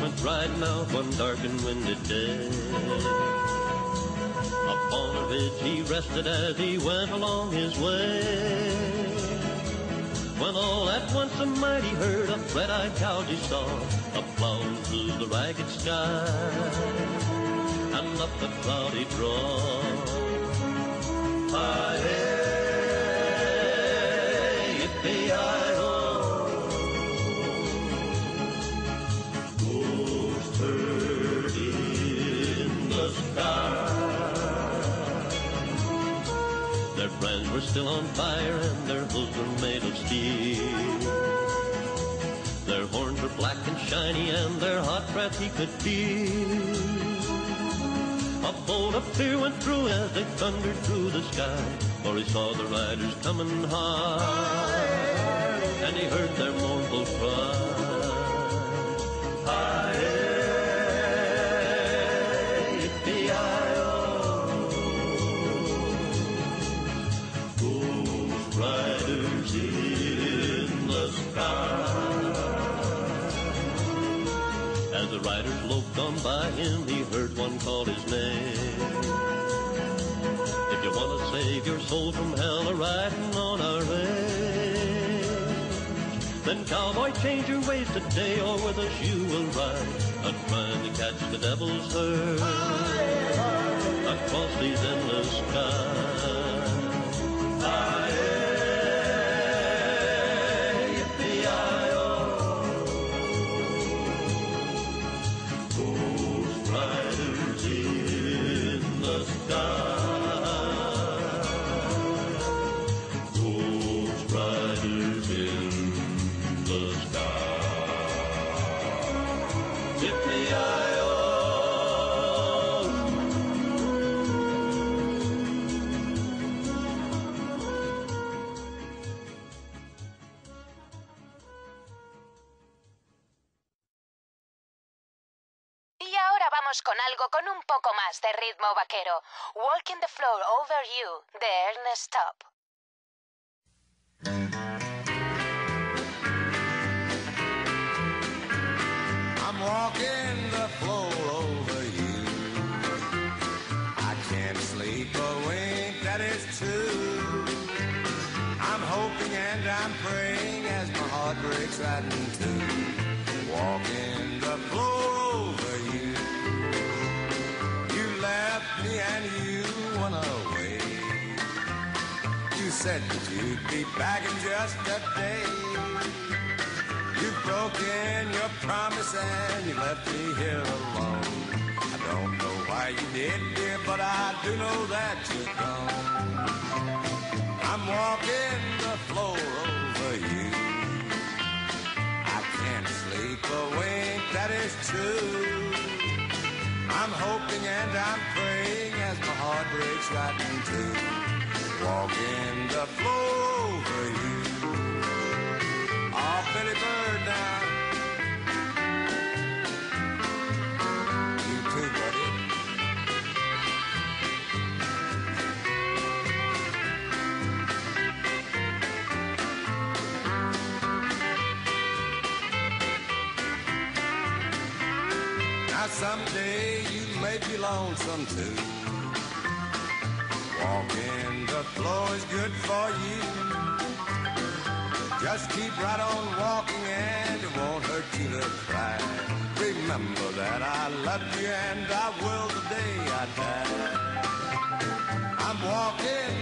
went riding out one dark and windy day. Upon a ridge he rested as he went along his way. When all at once a mighty herd of red-eyed cows he saw, a plowing through the ragged sky, and up the cloudy draw. Hi-hey, still on fire and their hooves were made of steel. Their horns were black and shiny and their hot breath he could feel. A bolt of fear went through as they thundered through the sky, for he saw the riders coming high, and he heard their mournful cry. Hi-hey, call his name. If you want to save your soul from hell, a riding on our range, then cowboy, change your ways today, or with us you will ride, not trying to catch the devil's herd across these endless skies. De ritmo vaquero. Walking the Floor Over You, de Ernest Tubb. I'm walking the floor over you. I can't sleep a wink, that is true. I'm hoping and I'm praying as my heart breaks right in said you'd be back in just a day. You've broken your promise and you left me here alone. I don't know why you did, dear, but I do know that you're gone. I'm walking the floor over you. I can't sleep a wink, that is true. I'm hoping and I'm praying as my heart breaks right in two. Walking the floor over you. Oh, Billy Byrd now. You too, buddy. Now someday you may be lonesome too. Walking the floor is good for you. Just keep right on walking and it won't hurt you to cry. Remember that I love you and I will the day I die. I'm walking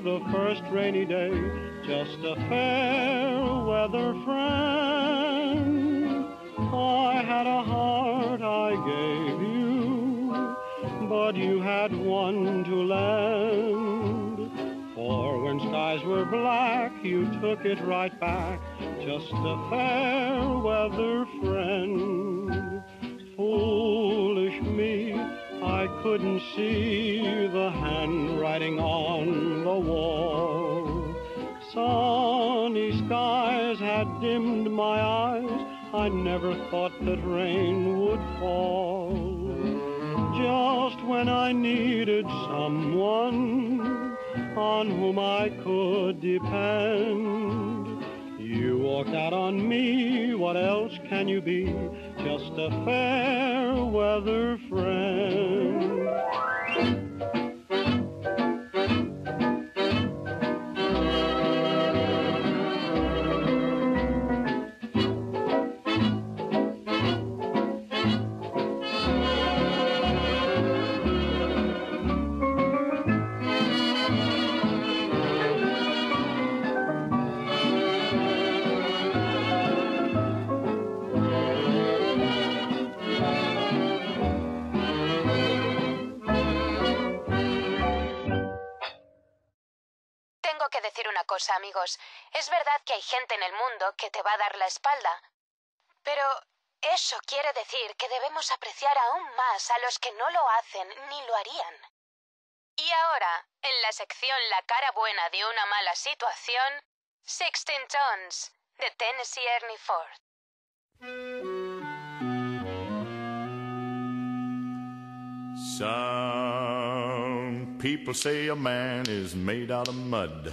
the first rainy day, just a fair weather friend. I had a heart I gave you, but you had one to lend. For when skies were black, you took it right back, just a fair weather friend. I couldn't see the handwriting on the wall. Sunny skies had dimmed my eyes, I never thought that rain would fall. Just when I needed someone on whom I could depend. You walked out on me, what else can you be? Just a fair weather friend. Una cosa, amigos. Es verdad que hay gente en el mundo que te va a dar la espalda. Pero eso quiere decir que debemos apreciar aún más a los que no lo hacen ni lo harían. Y ahora, en la sección La cara buena de una mala situación, Sixteen Tons, de Tennessee Ernie Ford. Some people say a man is made out of mud.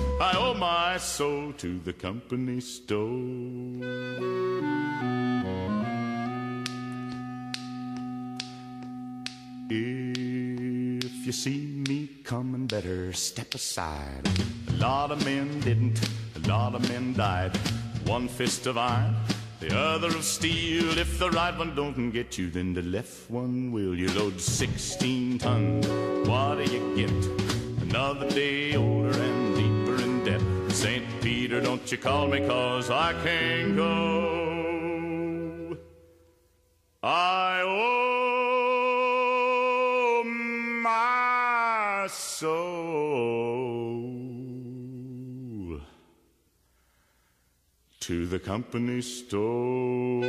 I owe my soul to the company store. If you see me coming, better step aside. A lot of men didn't, a lot of men died. One fist of iron, the other of steel. If the right one don't get you, then the left one will. You load 16 tons, what do you get? Another day older and. St. Peter, don't you call me, cause I can't go. I owe my soul to the company store.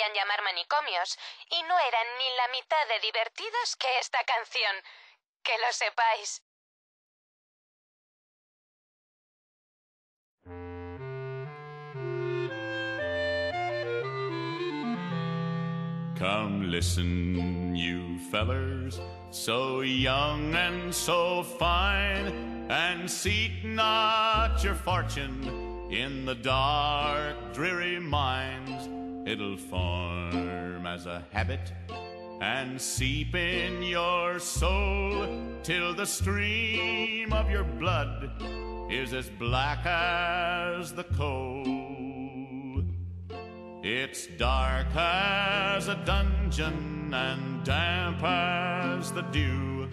Podrían llamar manicomios, y no eran ni la mitad de divertidos que esta canción. Que lo sepáis. Come listen, you fellers, so young and so fine, and seek not your fortune in the dark, dreary mines. It'll form as a habit and seep in your soul till the stream of your blood is as black as the coal. It's dark as a dungeon and damp as the dew,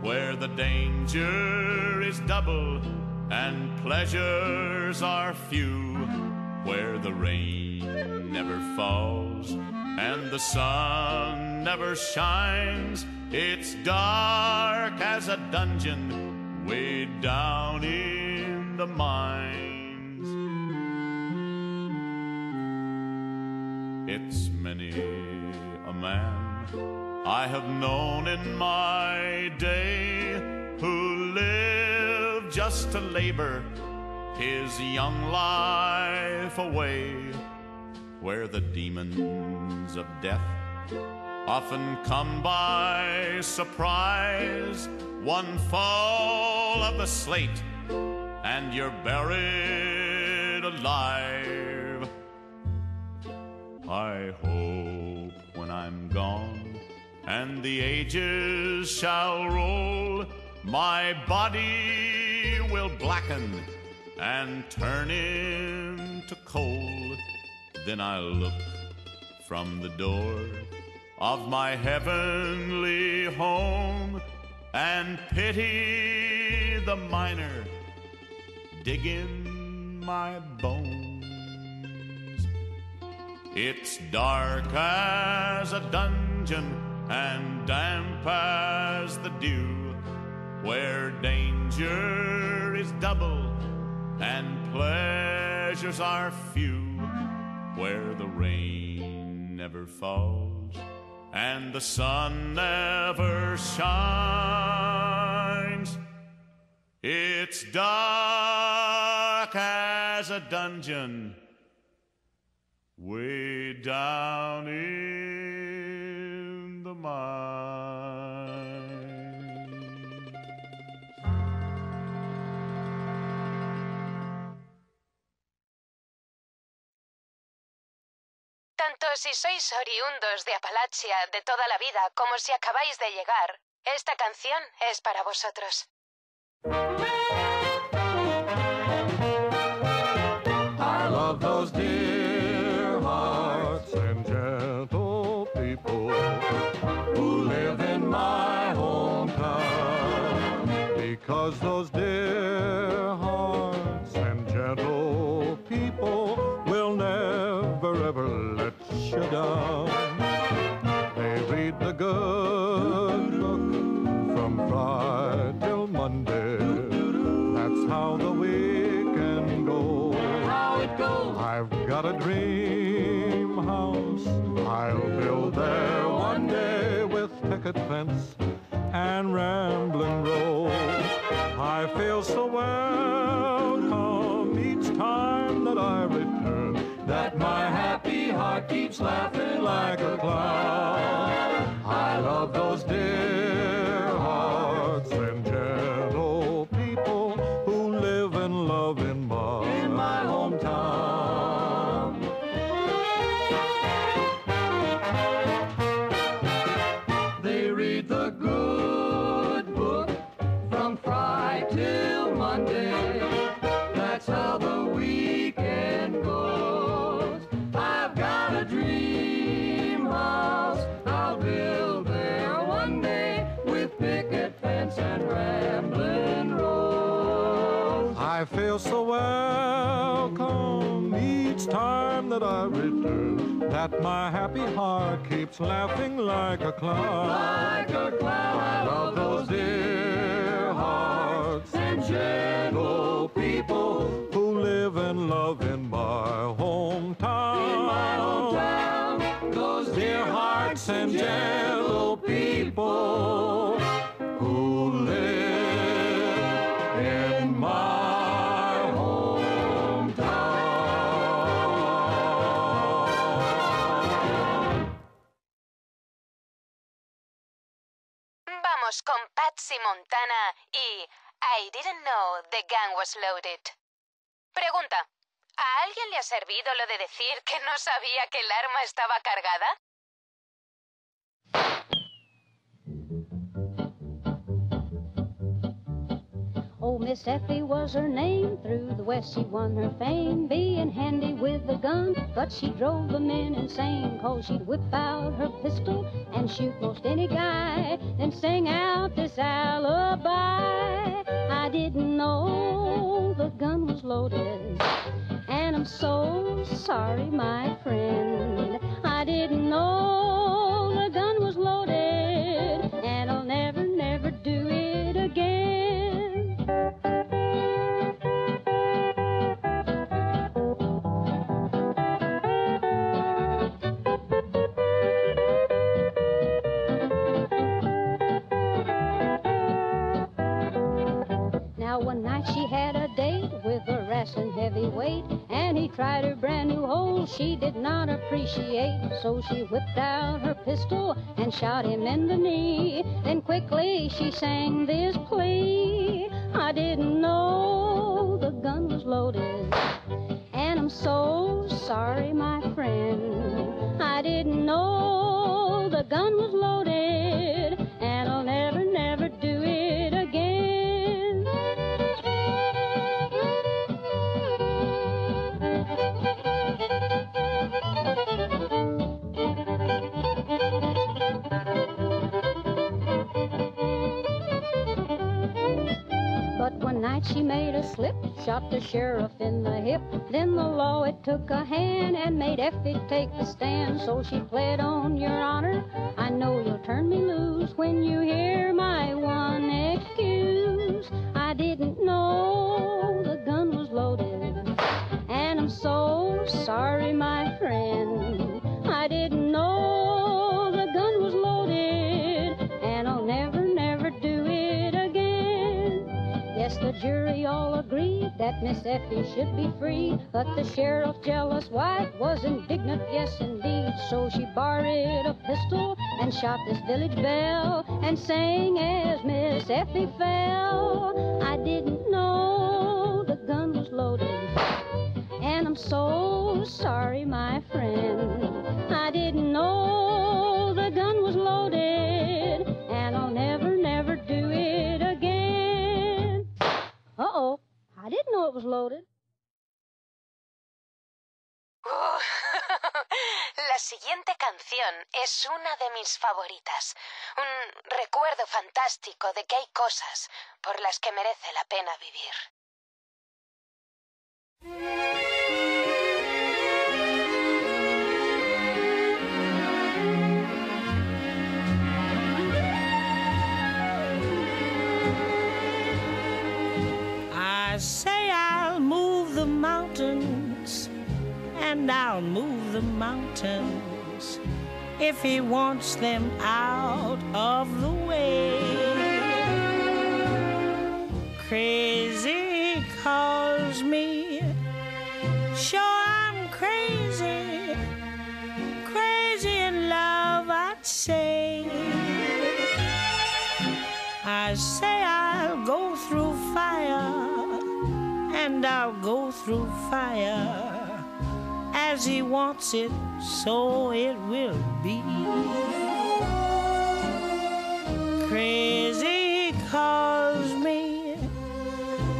where the danger is double and pleasures are few, where the rain never falls and the sun never shines. It's dark as a dungeon way down in the mines. It's many a man I have known in my day who lived just to labor his young life away, where the demons of death often come by surprise. One fall of the slate, and you're buried alive. I hope when I'm gone and the ages shall roll, my body will blacken and turn into coal. Then I'll look from the door of my heavenly home and pity the miner digging my bones. It's dark as a dungeon and damp as the dew, where danger is double and pleasures are few, where the rain never falls and the sun never shines. It's dark as a dungeon way down in Si sois oriundos de Apalachia de toda la vida como si acabáis de llegar, esta canción es para vosotros. Picket fence and rambling roads. I feel so welcome each time that I return. That my happy heart keeps laughing like a clown. I love those dear Feel so welcome each time that I return. That my happy heart keeps laughing like a clown. Like a clown. I love those dear hearts and gentle people who live and love in my hometown. In my hometown, those dear hearts and gentle people Patsy Montana y I didn't know the gun was loaded. Pregunta. ¿A alguien le ha servido lo de decir que no sabía que el arma estaba cargada? Miss Effie was her name. Through the West she won her fame, being handy with a gun. But she drove the men insane, cause she'd whip out her pistol and shoot most any guy, then sing out this alibi. I didn't know the gun was loaded, and I'm so sorry, my friend. I didn't know with a wrestling heavyweight, and he tried her brand new hole she did not appreciate. So she whipped out her pistol and shot him in the knee. Then quickly she sang this plea. I didn't know the gun was loaded, and I'm so sorry, my friend. I didn't know the gun was loaded, night she made a slip, shot the sheriff in the hip. Then the law it took a hand and made Effie take the stand. So she pled on your honor. I know you'll turn me loose when you hear my one excuse. I didn't know the gun was loaded, and I'm so sorry, my friend. Jury all agreed that Miss Effie should be free, but the sheriff's jealous wife was indignant, yes indeed. So she borrowed a pistol and shot this village belle and sang as Miss Effie fell. I didn't know the gun was loaded, and I'm so sorry, my friend. I didn't know loaded. Uh, La siguiente canción es una de mis favoritas. Un recuerdo fantástico de que hay cosas por las que merece la pena vivir. And I'll move the mountains if he wants them out of the way. Crazy calls me, sure I'm crazy, crazy in love, I'd say. I say I'll go through fire, and I'll go through fire. As he wants it, so it will be. Crazy calls me,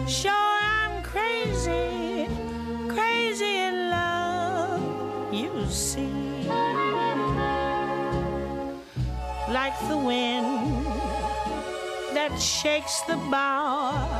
sure I'm crazy, crazy in love, you see. Like the wind that shakes the bough.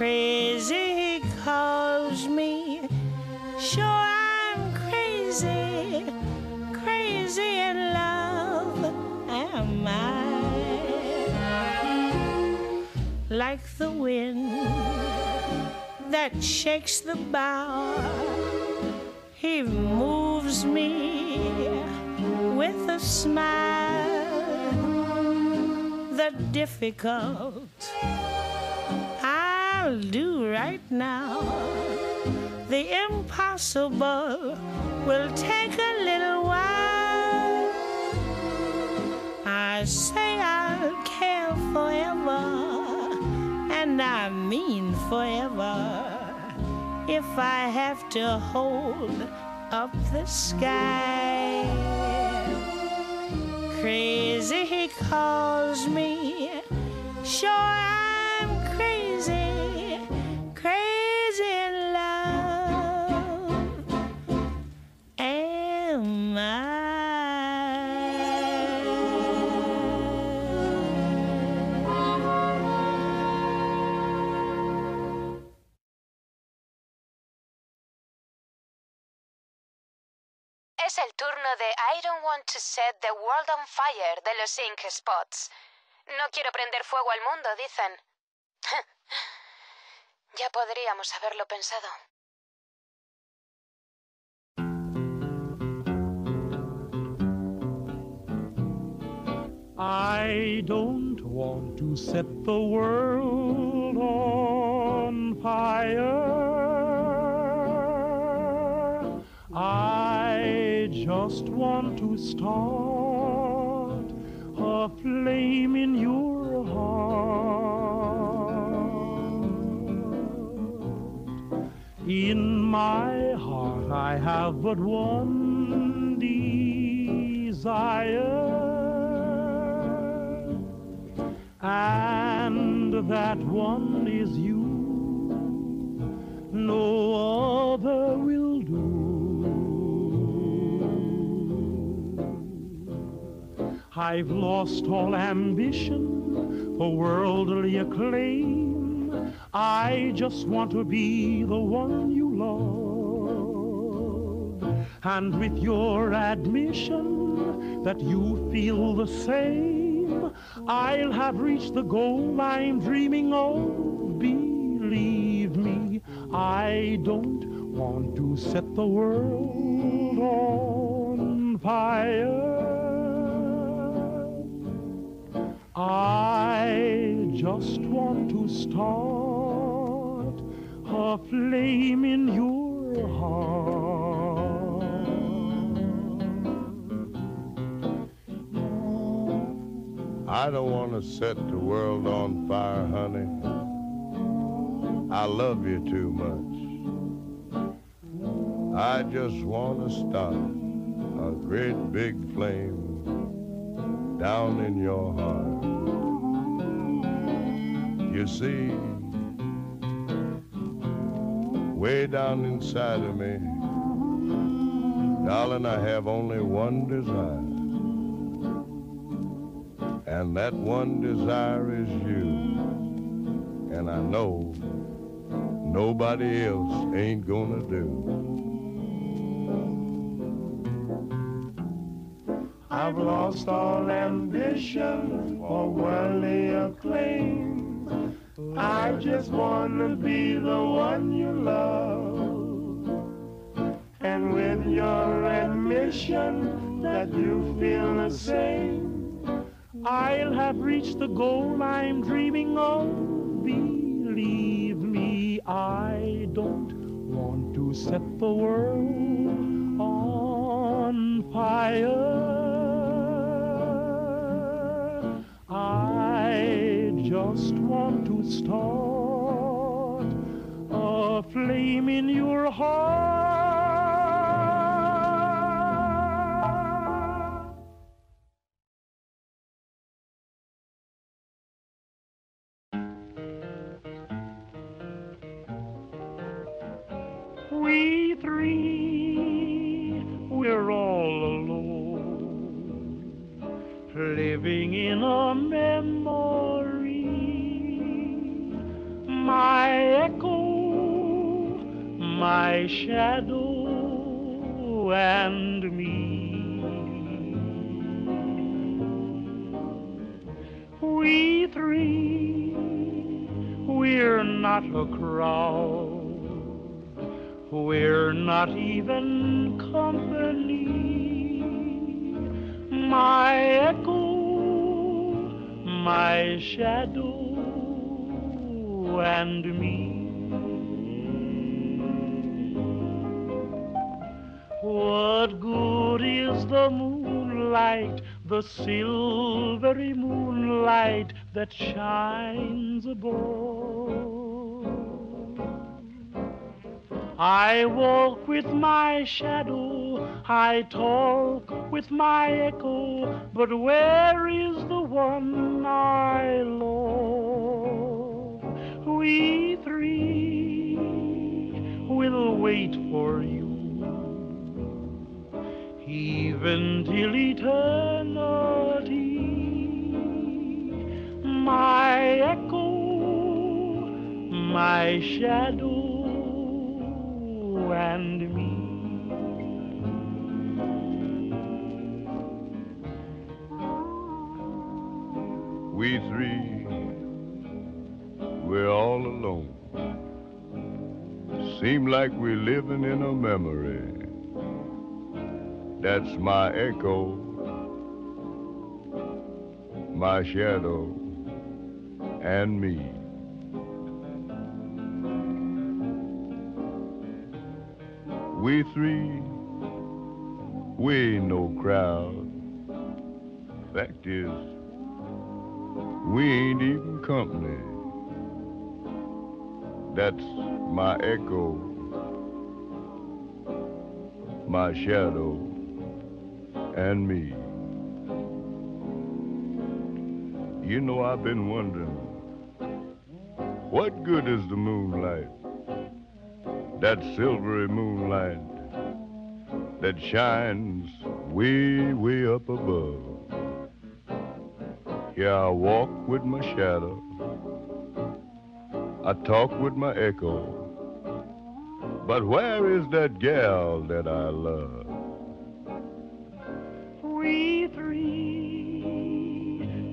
Crazy calls me, sure I'm crazy, crazy in love am I. Like the wind that shakes the bough. He moves me with a smile. The difficult I'll do right now. The impossible will take a little while. I say I'll care forever, and I mean forever. If I have to hold up the sky, crazy he calls me. Sure, I'm crazy, Es el turno de I Don't Want to Set the World on Fire de los Ink Spots. No quiero prender fuego al mundo, dicen. ya podríamos haberlo pensado. I don't want to set the world on fire. I just want to start a flame in your heart. In my heart, I have but one desire. And that one is you. No other will do. I've lost all ambition for worldly acclaim. I just want to be the one you love. And with your admission that you feel the same, I'll have reached the goal I'm dreaming of. Believe me, I don't want to set the world on fire. I just want to start a flame in your heart. I don't want to set the world on fire, honey. I love you too much. I just want to start a great big flame down in your heart. You see, way down inside of me, darling, I have only one desire. And that one desire is you. And I know nobody else ain't gonna do. I've lost all ambition for worldly acclaim. I just wanna be the one you love. And with your admission that you feel the same, I'll have reached the goal I'm dreaming of. Believe me, I don't want to set the world on fire. Just want to start a flame in your heart. Silvery moonlight that shines above? I walk with my shadow, I talk with my echo, but where is the one I love? We three will wait for you, even till eternity. My echo, my shadow and me. We three, we're all alone. Seem like we're living in a memory. That's my echo, my shadow, and me. We three, we ain't no crowd. Fact is, we ain't even company. That's my echo, my shadow, and me. You know, I've been wondering, what good is the moonlight? that silvery moonlight that shines way, way up above. Here I walk with my shadow. I talk with my echo. But where is that gal that I love? We three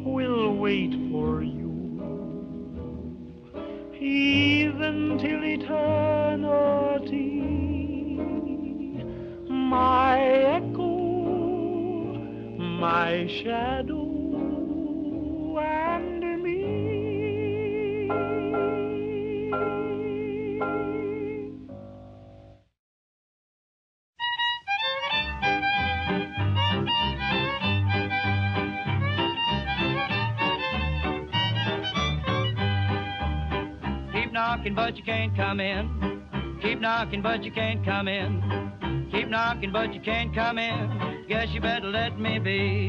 will wait for you even till eternity. My echo, my shadow, but you can't come in. Keep knocking, but you can't come in. Keep knocking, but you can't come in. Guess you better let me be.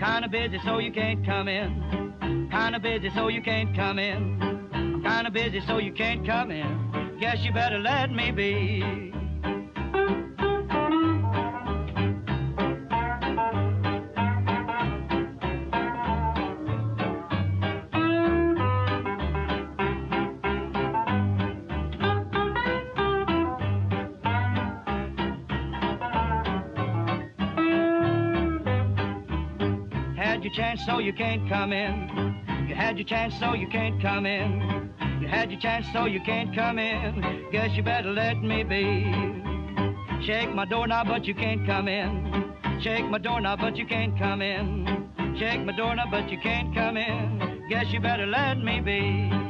Kinda busy, so you can't come in. Kinda busy, so you can't come in. I'm kinda busy, so you can't come in. Guess you better let me be. Chance, so you can't come in. You had your chance, so you can't come in. You had your chance, so you can't come in. Guess you better let me be. Shake my doorknob, but you can't come in. Shake my doorknob, but you can't come in. Shake my doorknob, but you can't come in. Guess you better let me be.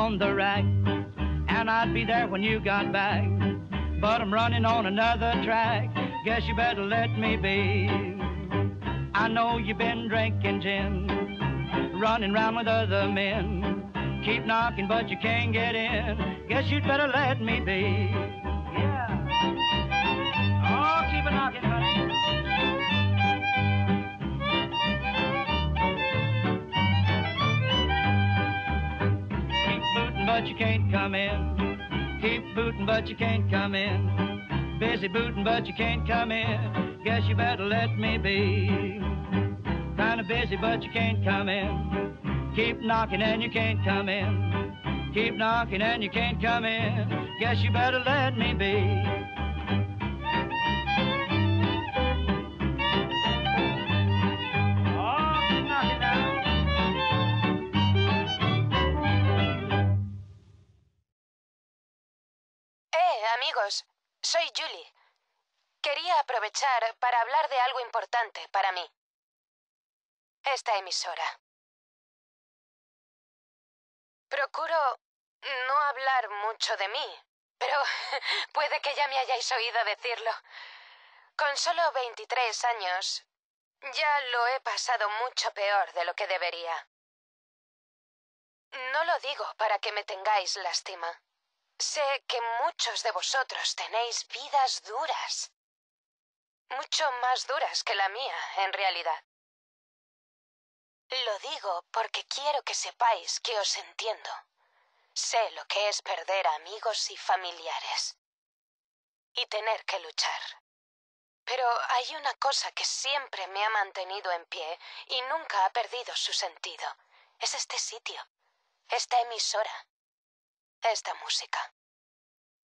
On the rack, and I'd be there when you got back. But I'm running on another track. Guess you better let me be. I know you've been drinking gin, running round with other men. Keep knocking, but you can't get in. Guess you'd better let me be. But you can't come in. Keep booting, but you can't come in. Busy booting, but you can't come in. Guess you better let me be. Kinda busy, but you can't come in. Keep knocking and you can't come in. Keep knocking and you can't come in. Guess you better let me be. Amigos, soy Julie. Quería aprovechar para hablar de algo importante para mí. Esta emisora. Procuro no hablar mucho de mí, pero puede que ya me hayáis oído decirlo. Con solo 23 años, ya lo he pasado mucho peor de lo que debería. No lo digo para que me tengáis lástima. Sé que muchos de vosotros tenéis vidas duras. Mucho más duras que la mía, en realidad. Lo digo porque quiero que sepáis que os entiendo. Sé lo que es perder amigos y familiares. Y tener que luchar. Pero hay una cosa que siempre me ha mantenido en pie y nunca ha perdido su sentido. Es este sitio, esta emisora, esta música.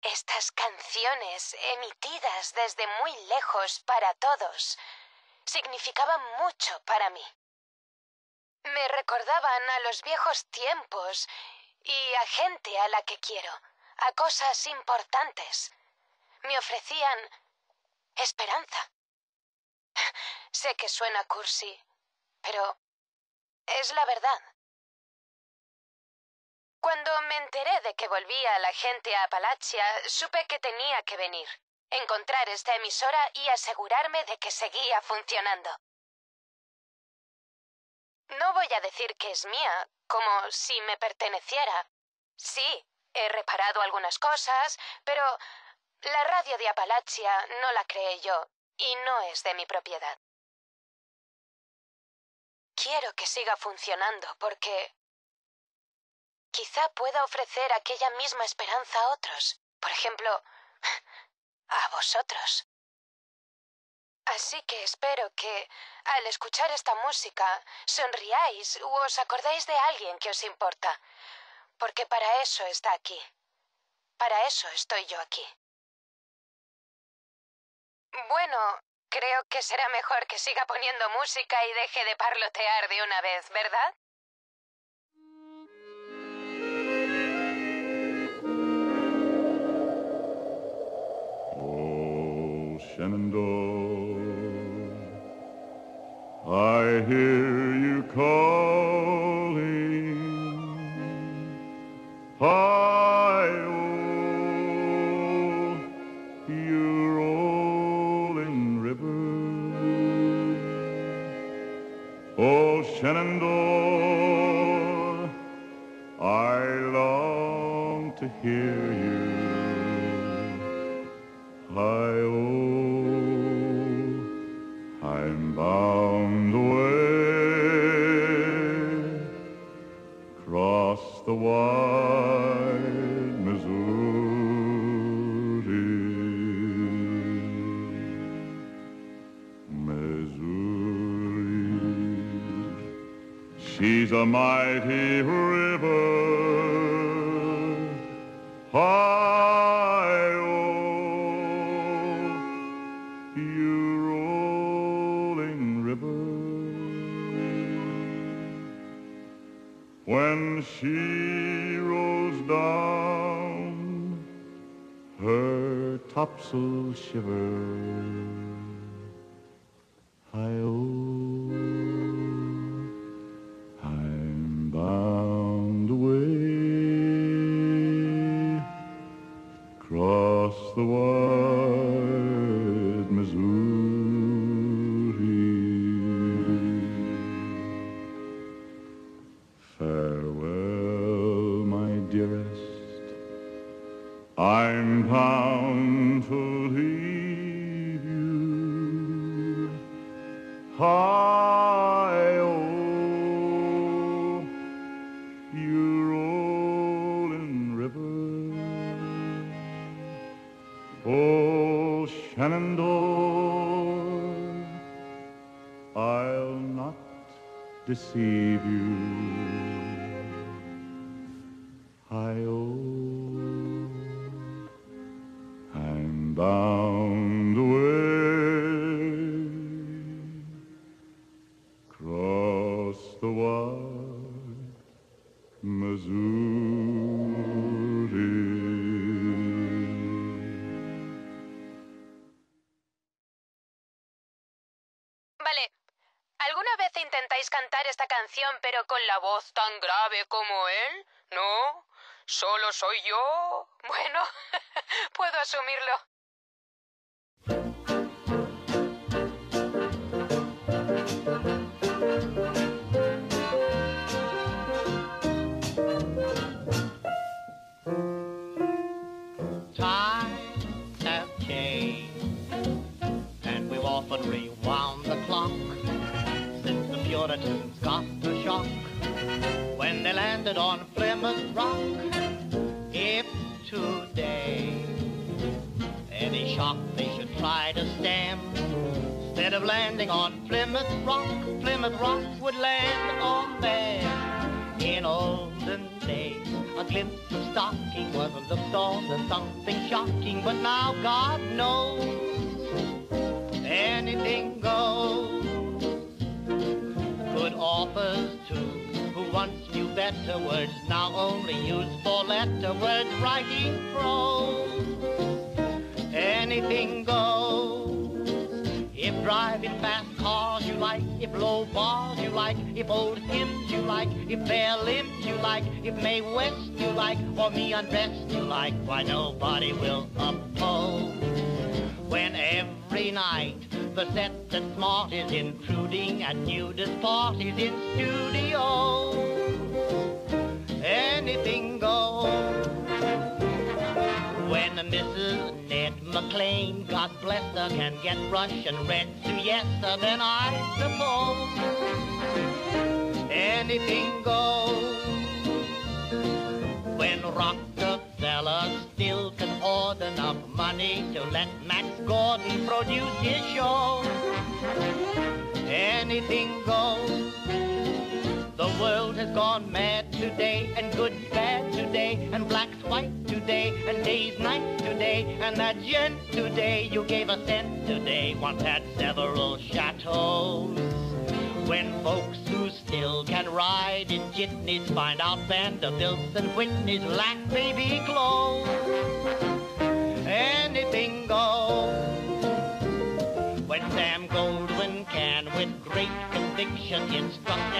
Estas canciones emitidas desde muy lejos para todos significaban mucho para mí. Me recordaban a los viejos tiempos y a gente a la que quiero, a cosas importantes. Me ofrecían esperanza. Sé que suena cursi, pero es la verdad. Cuando me enteré de que volvía la gente a Apalachia, supe que tenía que venir, encontrar esta emisora y asegurarme de que seguía funcionando. No voy a decir que es mía, como si me perteneciera. Sí, he reparado algunas cosas, pero la radio de Apalachia no la creé yo y no es de mi propiedad. Quiero que siga funcionando porque quizá pueda ofrecer aquella misma esperanza a otros. Por ejemplo, a vosotros. Así que espero que, al escuchar esta música, sonriáis u os acordéis de alguien que os importa, porque para eso está aquí. Para eso estoy yo aquí. Bueno, creo que será mejor que siga poniendo música y deje de parlotear de una vez, ¿verdad? I hear you calling. She's a mighty river. Hi, oh, you rolling river. When she rolls down, her topsail shiver. Fast cars you like, if low bars you like, if old hymns you like, if bare limbs you like, if Mae West you like, or me undressed you like, why nobody will oppose. When every night the set that's smart is intruding at nudist parties in studios, Mrs. Ned McLean, God bless her, can get Russian red siesta, then I suppose anything goes. When Rockefeller still can order enough money to let Max Gordon produce his show, anything goes. The world has gone mad today, and good's bad today, and black's white today, and day's night today, and that gent today you gave a cent today once had several chateaus. When folks who still can ride in jitneys find out Vanderbilts and Whitneys lack baby clothes, anything goes. When Sam can, with great conviction, instruct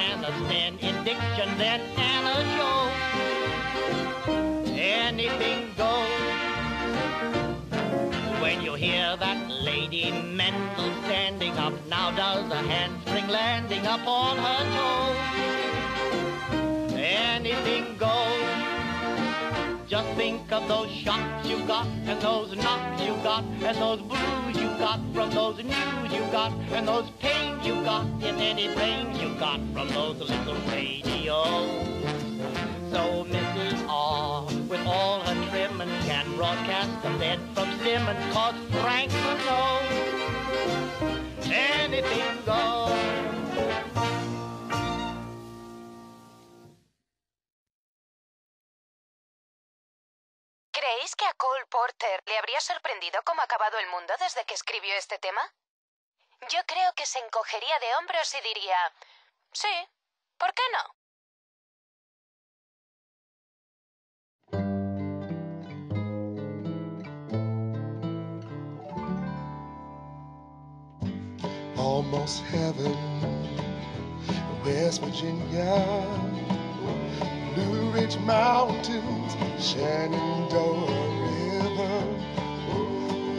in diction, then Anna shows anything goes. When you hear that Lady Mendl standing up, now does a handspring landing up on her toes. Anything goes. Just think of those shocks you got, and those knocks you got, and those blues you got from those news you got, and those pains you got in any brains you got from those little radios. So Mrs. R, with all her trimmings, can broadcast the bed from Simmons, cause Franklin knows anything goes. ¿Creéis que a Cole Porter le habría sorprendido cómo ha acabado el mundo desde que escribió este tema? Yo creo que se encogería de hombros y diría, sí, ¿por qué no? almost heaven. West Virginia, Blue Ridge Mountains, Shenandoah River.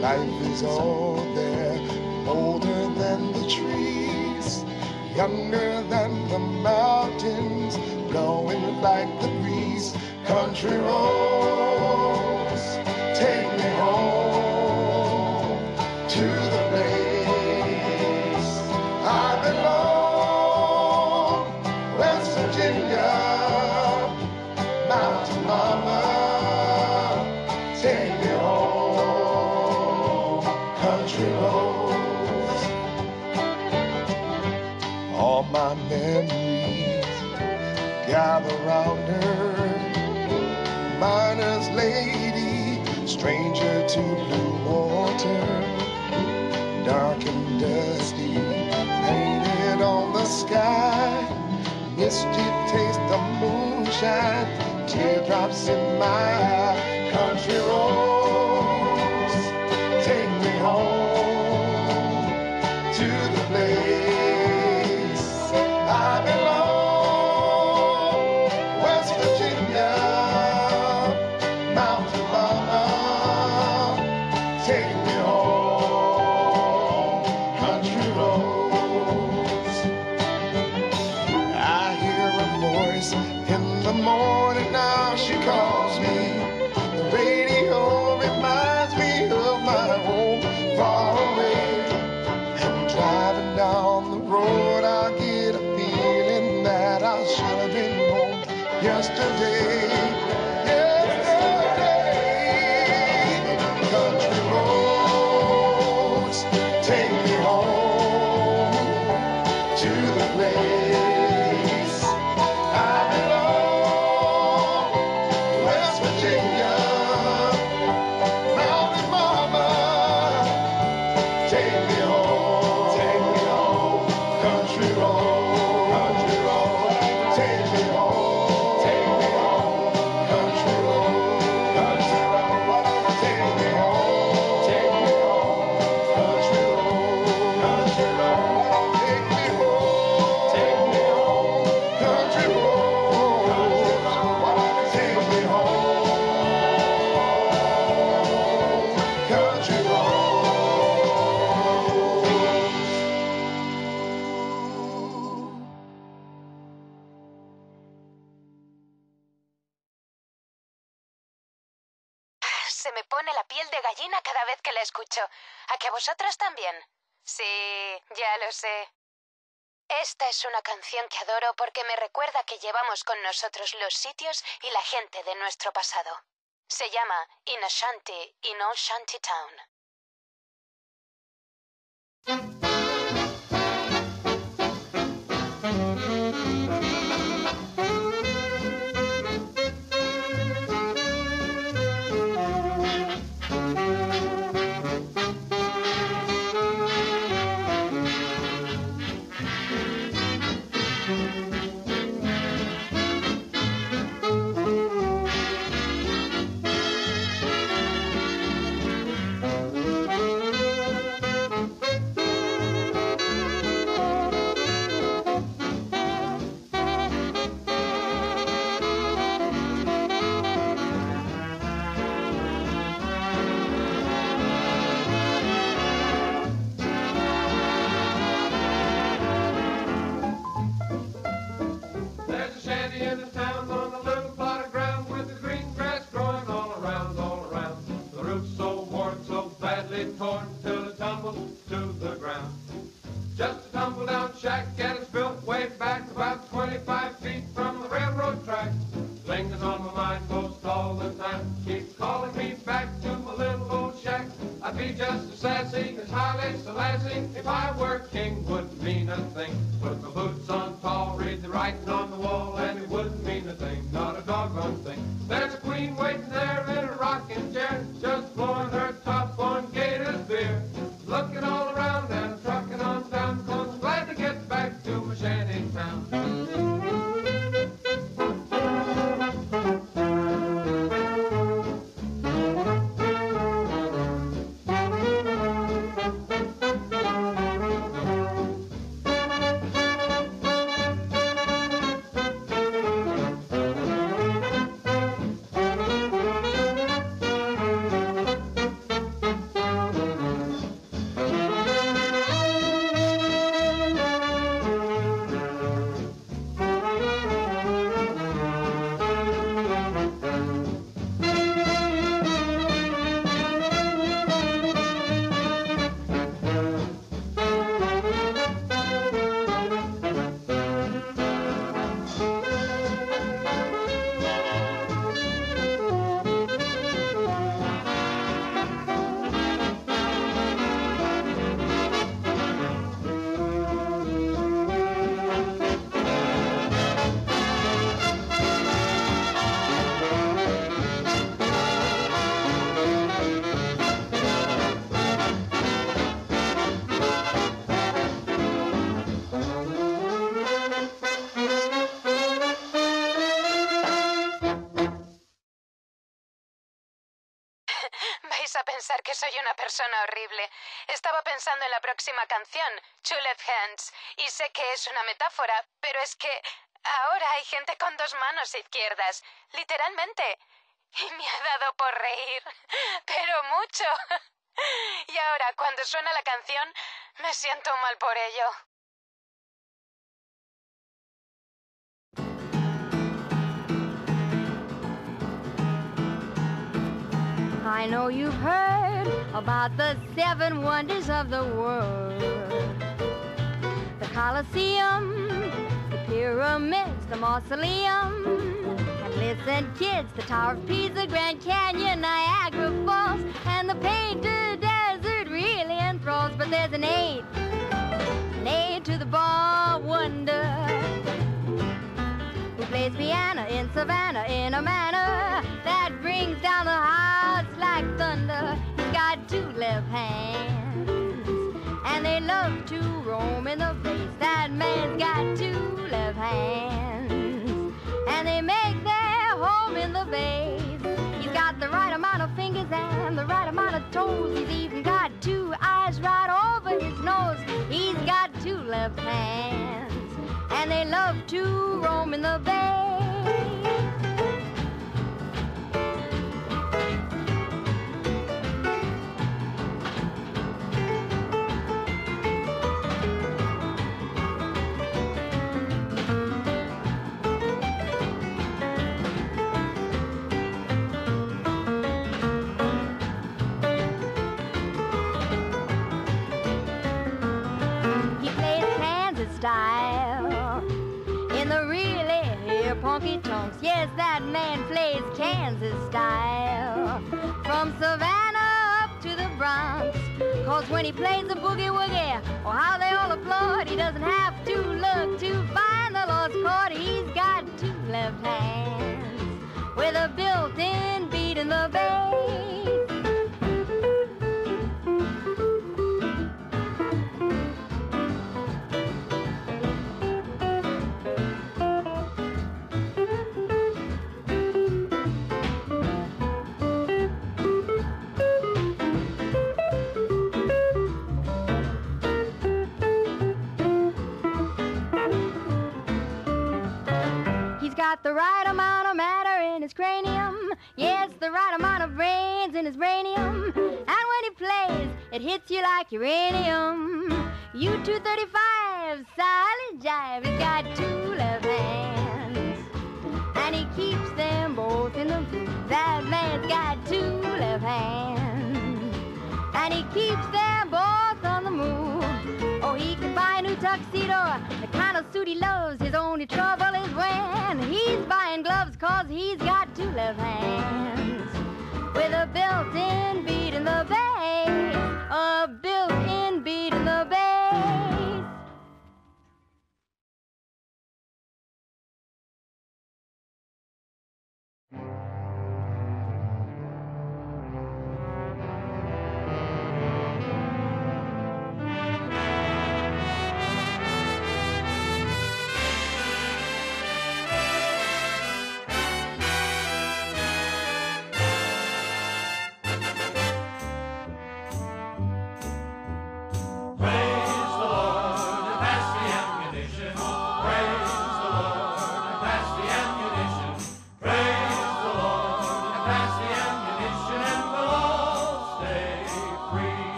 Life is all there, older than the trees, younger than the mountains, blowing like the breeze. Country roads, my memories. Gather round her, miner's lady, stranger to blue water, dark and dusty, painted on the sky, misty taste of moonshine, teardrops in my eye, country roads, take me home. Ya lo sé. Esta es una canción que adoro porque me recuerda que llevamos con nosotros los sitios y la gente de nuestro pasado. Se llama In Ashanti, In Old Shanty Town. Es una metáfora, pero es que ahora hay gente con dos manos izquierdas, literalmente. Y me ha dado por reír, pero mucho. Y ahora, cuando suena la canción, me siento mal por ello. I know you've heard about the seven wonders of the world Colosseum, the pyramids, the mausoleum. And listen, kids, the Tower of Pisa, Grand Canyon, Niagara Falls, and the painted desert really enthralls. But there's an eighth, an eighth to the ball wonder who plays piano in Savannah in a manner that brings down the hearts like thunder. He's got two left hands, and they love to roam in the bass. That man's got two left hands, and they make their home in the bass. He's got the right amount of fingers and the right amount of toes. He's even got two eyes right over his nose. He's got two left hands and they love to roam in the bay. Style in the really honky tonks. Yes, that man plays Kansas style from Savannah up to the Bronx. Cause when he plays the boogie woogie, oh how they all applaud. He doesn't have to look to find the lost chord. He's got two left hands with a built-in beat in the bass. Got the right amount of matter in his cranium. Yes, the right amount of brains in his brainium. And when he plays, it hits you like uranium. U-235, solid jive. He's got two left hands. And he keeps them both in the groove. That man's got two left hands. And he keeps them both on the move. Oh, he can buy a new tuxedo, the kind of suit he loves. His only trouble is when he's buying gloves, cause he's got two left hands. With a built-in beat in the bass, a built-in beat in the bass.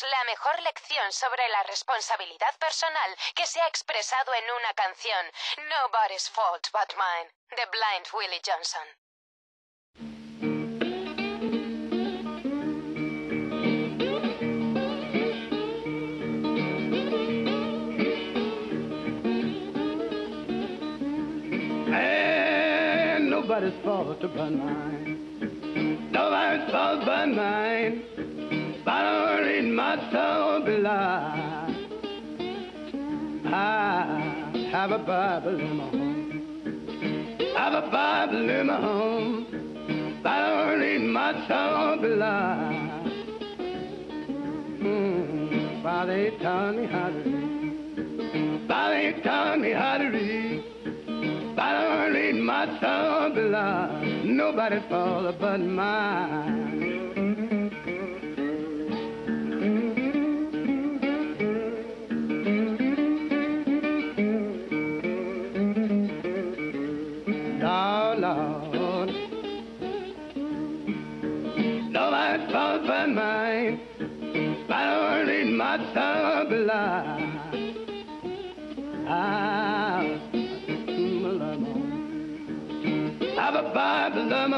La mejor lección sobre la responsabilidad personal que se ha expresado en una canción, Nobody's Fault But Mine, de Blind Willie Johnson. And nobody's fault but mine. Nobody's fault but mine. I have a Bible in my home. I Have a Bible in my home. I don't read my soul belie. Mm, Father, he taught me how to read. Father, he taught me how to read. I don't read my soul below. Nobody fault but mine.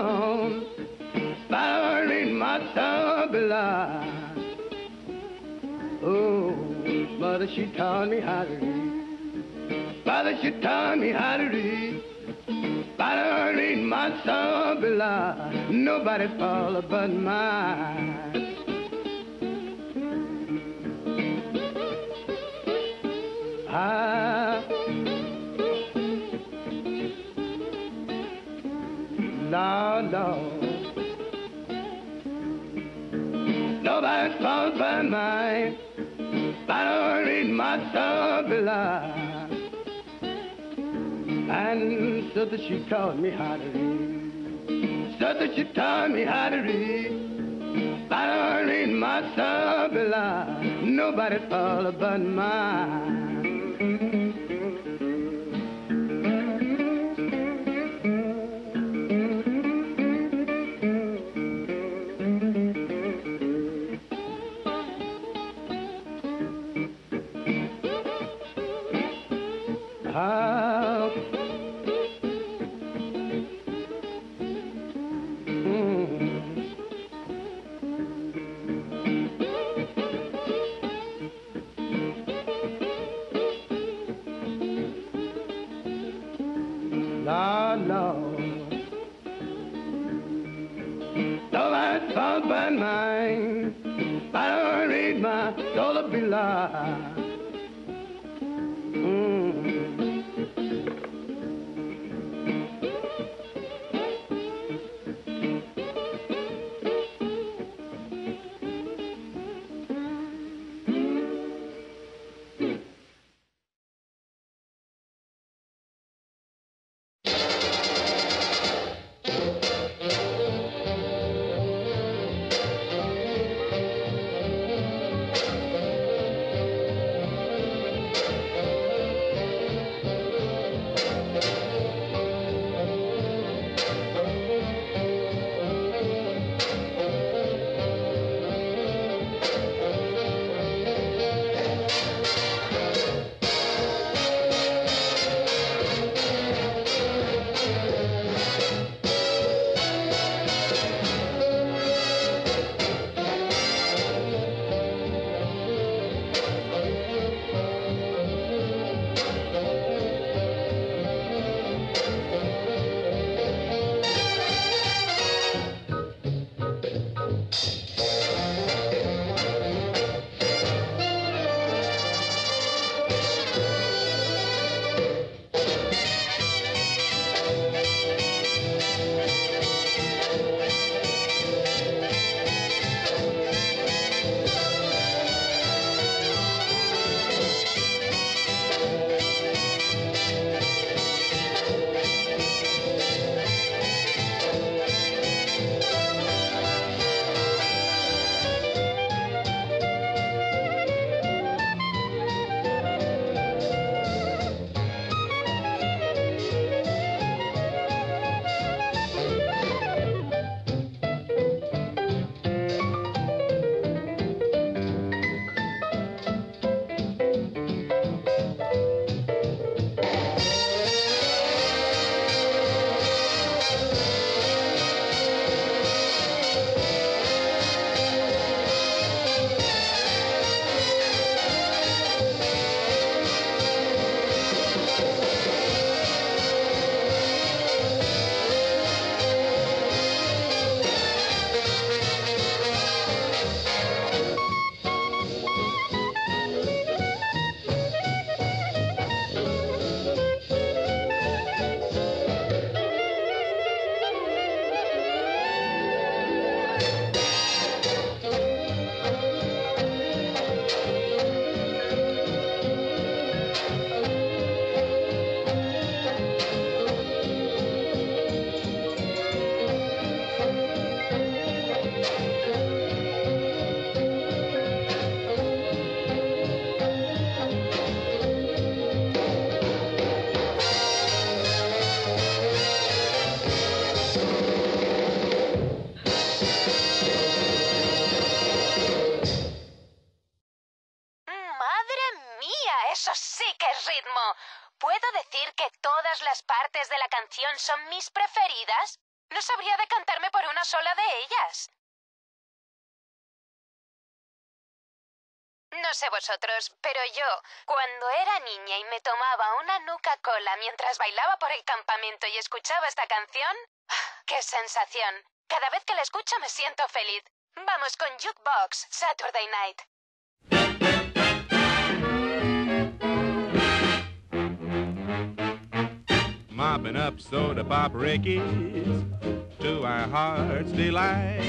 Bible of my below. Oh, mother, she taught me how to read. Mother, she taught me how to read. In my soul below. Nobody fall but mine. And so that she taught me how to read. So that she taught me how to read. I don't read my soul below. Nobody's fault but mine. Vosotros, pero yo, cuando era niña y me tomaba una Nuca Cola mientras bailaba por el campamento y escuchaba esta canción, ¡ah! ¡qué sensación! Cada vez que la escucho me siento feliz. Vamos con Jukebox Saturday Night. mopping up soda pop rickies to our heart's delight.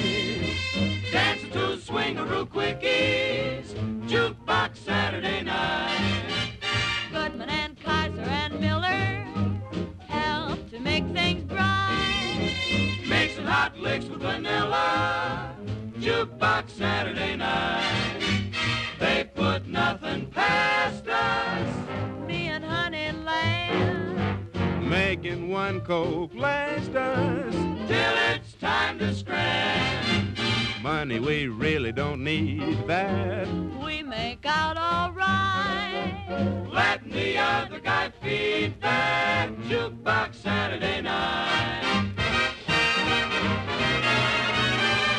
To swingaroo quickies, jukebox Saturday night. Goodman and Kyser and Miller help to make things bright. Mixing hot licks with vanilla, jukebox Saturday night. They put nothing past us. Me and Honeyland, Making one coke last us. Till it's time to scram. Money, we really don't need that. we make out all right. Let the other guy feed that jukebox Saturday night.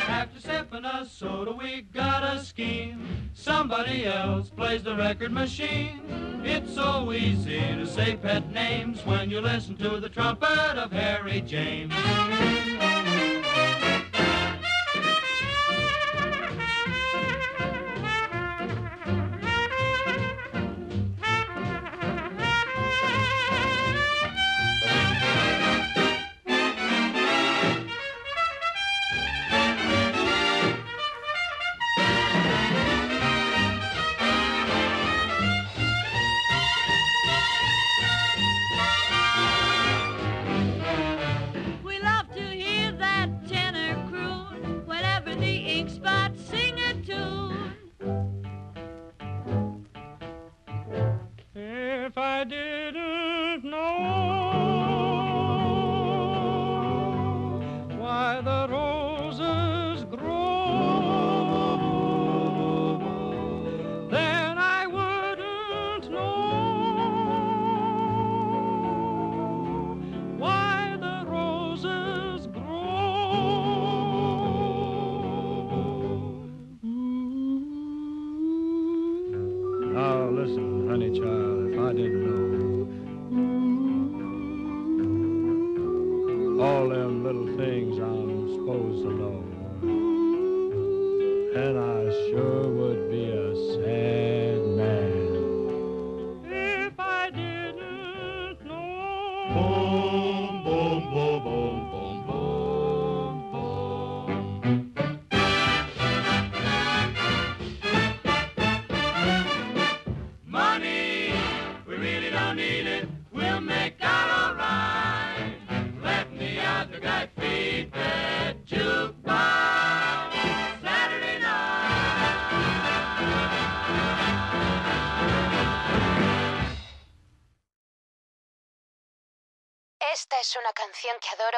After sipping a soda, we got a scheme. Somebody else plays the record machine. It's so easy to say pet names when you listen to the trumpet of Harry James.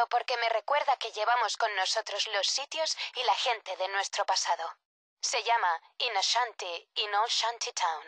Porque me recuerda que llevamos con nosotros los sitios y la gente de nuestro pasado. Se llama In a Shanty in Old Town.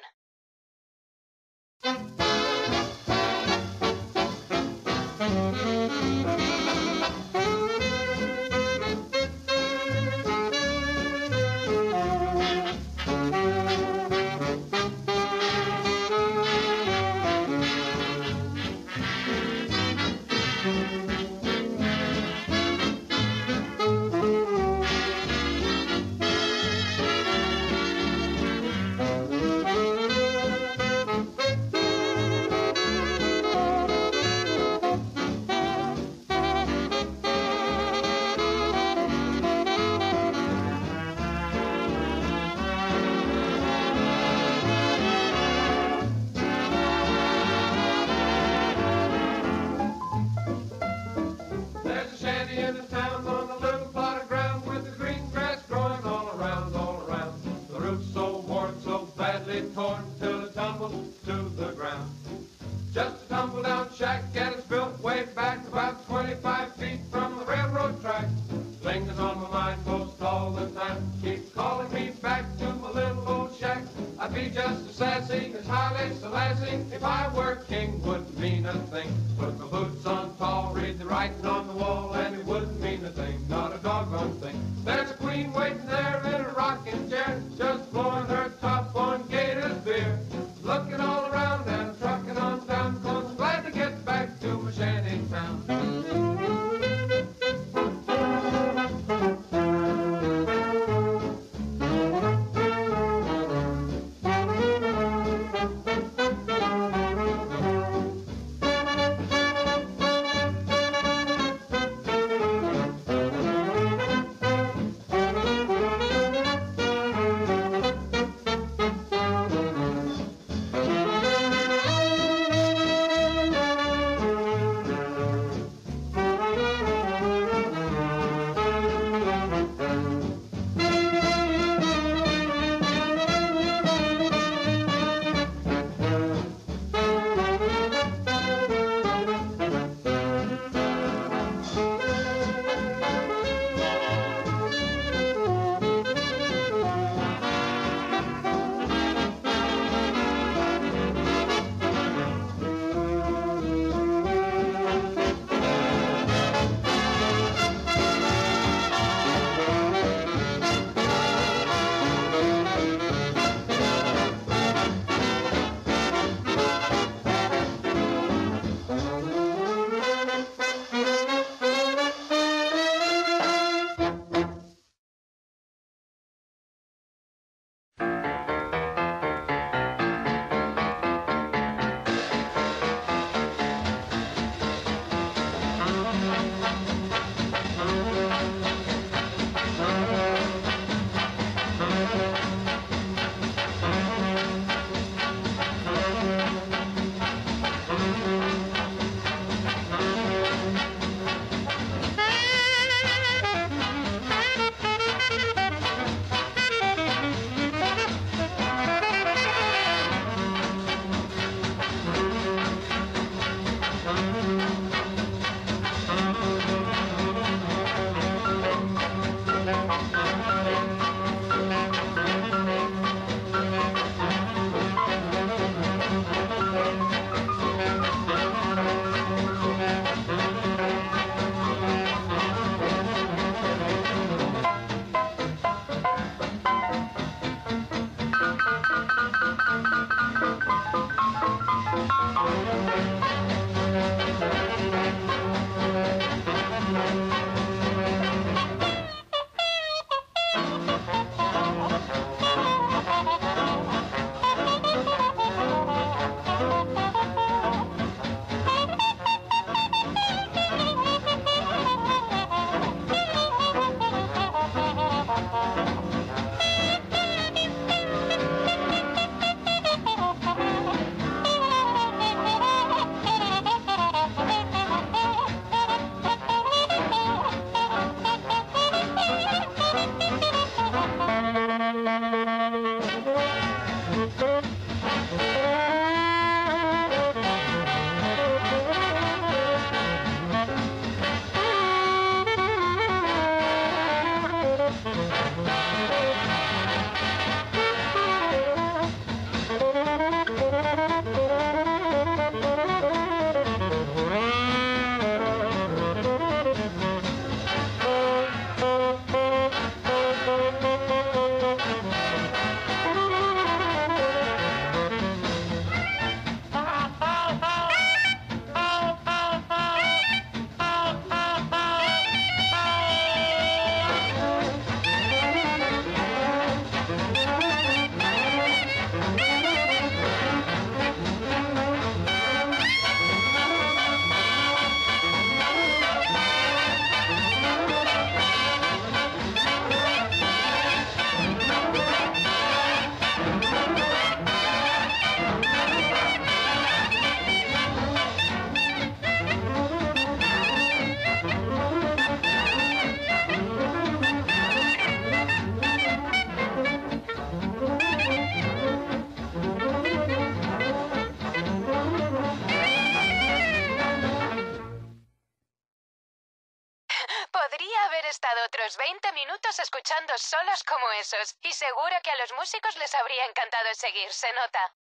Solos como esos, y seguro que a los músicos les habría encantado seguir, se nota.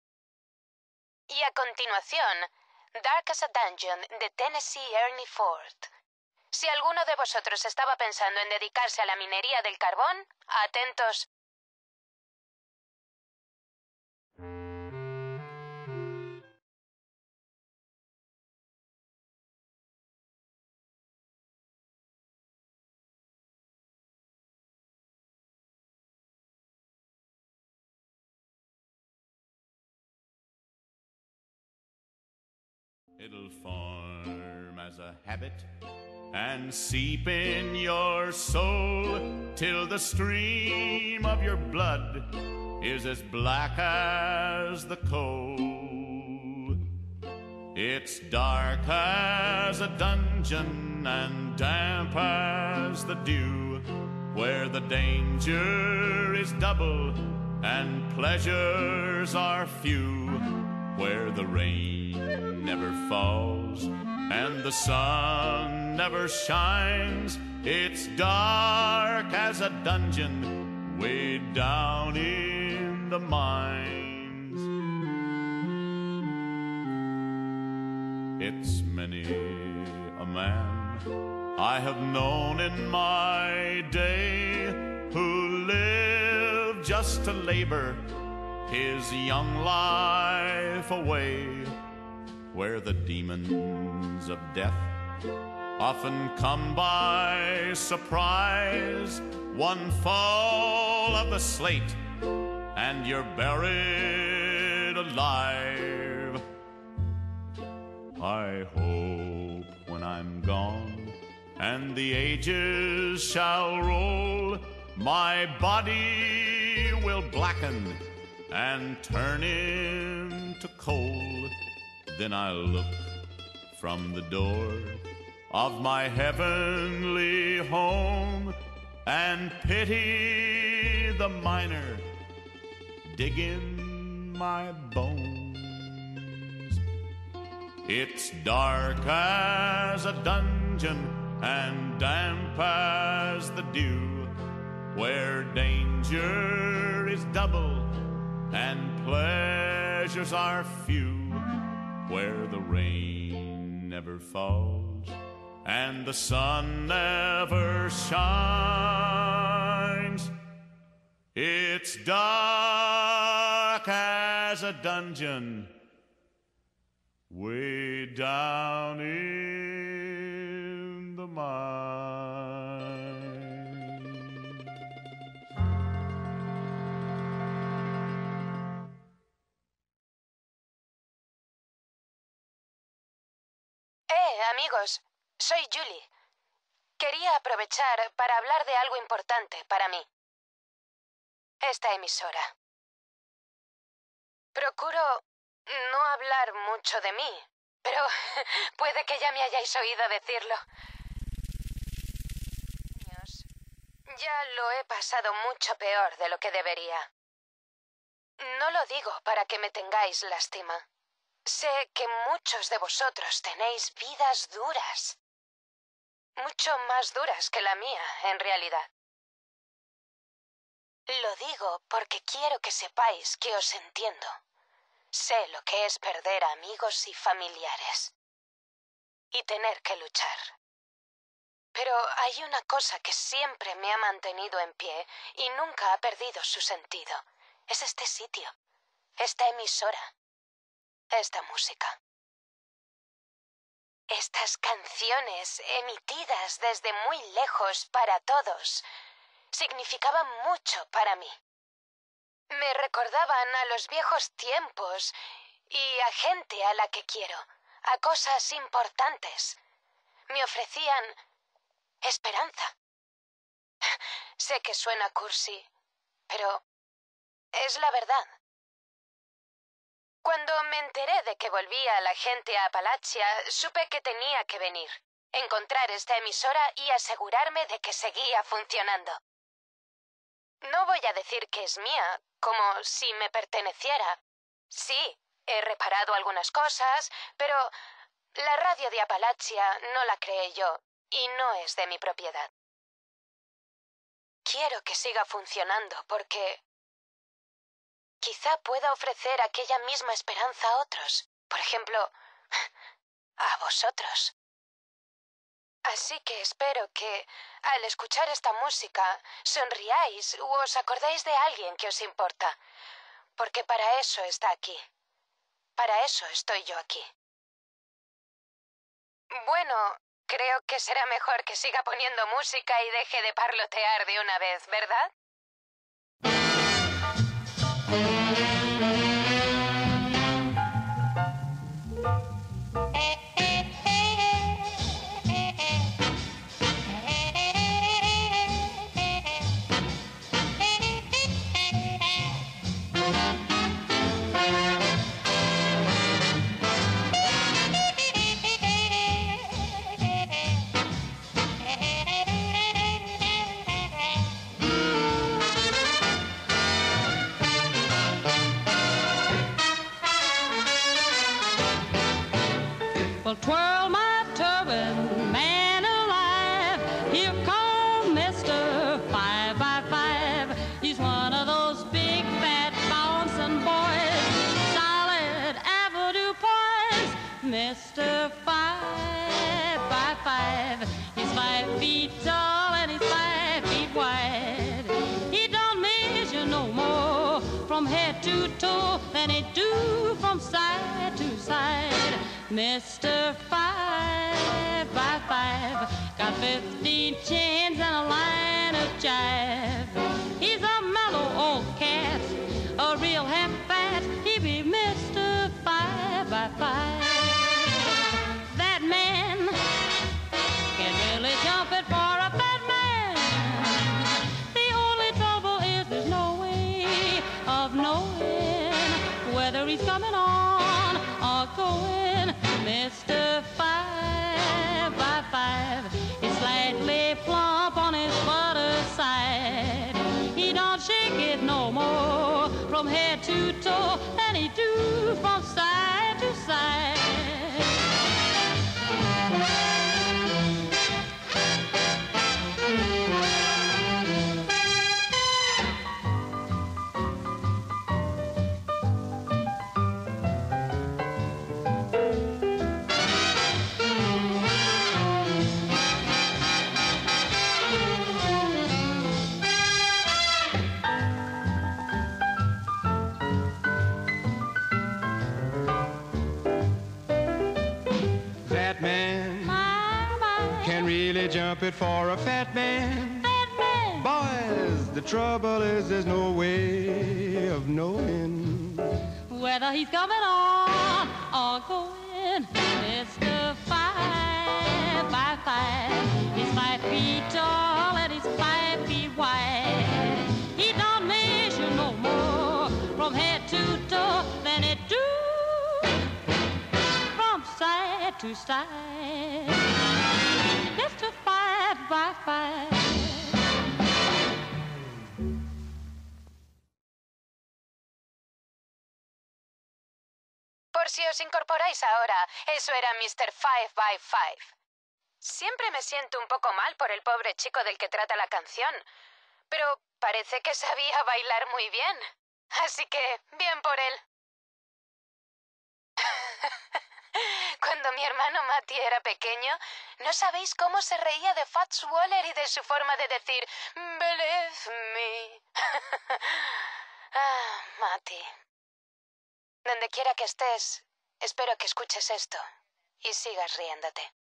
Y a continuación, Dark as a Dungeon de Tennessee Ernie Ford. Si alguno de vosotros estaba pensando en dedicarse a la minería del carbón, atentos. Form as a habit and seep in your soul till the stream of your blood is as black as the coal. It's dark as a dungeon and damp as the dew, where the danger is double and pleasures are few, where the rain never falls and the sun never shines. It's dark as a dungeon way down in the mines. It's many a man I have known in my day who lived just to labor his young life away where the demons of death often come by surprise. One fall of the slate, and you're buried alive. I hope when I'm gone and the ages shall roll, my body will blacken and turn into coal. Then I'll look from the door of my heavenly home and pity the miner digging my bones. It's dark as a dungeon and damp as the dew, where danger is double and pleasures are few, where the rain never falls and the sun never shines. It's dark as a dungeon way down in Eh, amigos, soy Julie. Quería aprovechar para hablar de algo importante para mí. Esta emisora. Procuro no hablar mucho de mí, pero puede que ya me hayáis oído decirlo. Ya lo he pasado mucho peor de lo que debería. No lo digo para que me tengáis lástima. Sé que muchos de vosotros tenéis vidas duras. Mucho más duras que la mía, en realidad. Lo digo porque quiero que sepáis que os entiendo. Sé lo que es perder a amigos y familiares. Y tener que luchar. Pero hay una cosa que siempre me ha mantenido en pie y nunca ha perdido su sentido. Es este sitio, esta emisora, esta música. Estas canciones emitidas desde muy lejos para todos significaban mucho para mí. Me recordaban a los viejos tiempos y a gente a la que quiero, a cosas importantes. Me ofrecían esperanza. Sé que suena cursi, pero es la verdad. Cuando me enteré de que volvía la gente a Apalachia, supe que tenía que venir, encontrar esta emisora y asegurarme de que seguía funcionando. No voy a decir que es mía, como si me perteneciera. Sí, he reparado algunas cosas, pero la radio de Apalachia no la creé yo y no es de mi propiedad. Quiero que siga funcionando porque quizá pueda ofrecer aquella misma esperanza a otros. Por ejemplo, a vosotros. Así que espero que, al escuchar esta música, sonriáis u os acordéis de alguien que os importa, porque para eso está aquí. Para eso estoy yo aquí. Bueno, creo que será mejor que siga poniendo música y deje de parlotear de una vez, ¿verdad? Well, those big, fat, bouncing boys. Solid Avenue boys. Mr. Five by Five. He's five feet tall and he's five feet wide. He don't measure no more from head to toe than he do from side to side. Mr. Five by Five got fifteen chains and a line of jive. He's he's coming on or going. Mr. Five by Five is slightly plump on his butter side. He don't shake it no more from head to toe than he do from side. It for a fat man. Boys, the trouble is there's no way of knowing. Whether he's coming on or going, Mr. Five by Five. He's five feet tall and he's five feet wide. He don't measure no more from head to toe than it do from side to side. By. Por si os incorporáis ahora, eso era Mr. Five by Five. Siempre me siento un poco mal por el pobre chico del que trata la canción, pero parece que sabía bailar muy bien. Así que, bien por él. Cuando mi hermano Matty era pequeño, no sabéis cómo se reía de Fats Waller y de su forma de decir Believe me. ah, Matty. Donde quiera que estés, espero que escuches esto y sigas riéndote.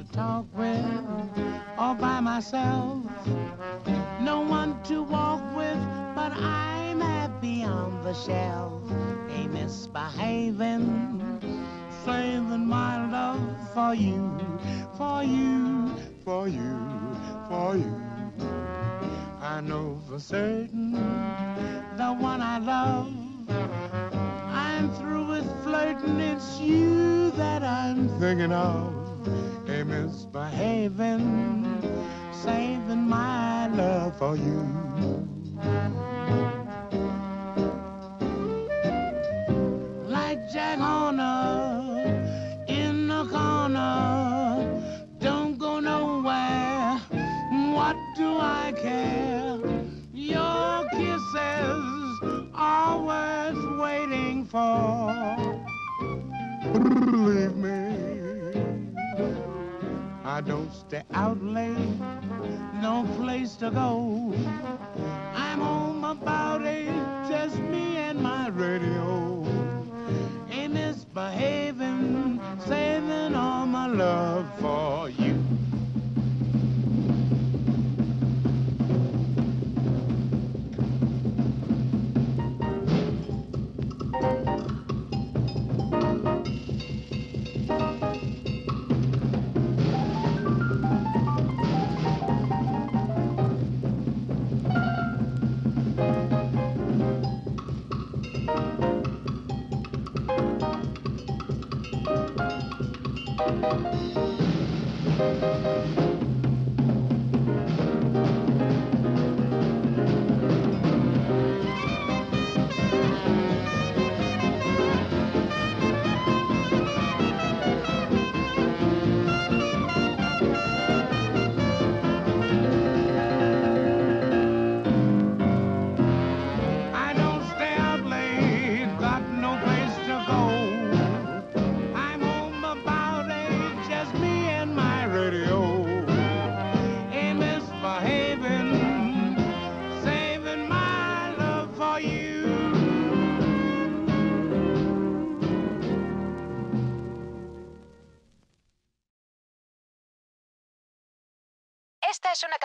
To talk with all by myself. No one to walk with, but I'm happy on the shelf.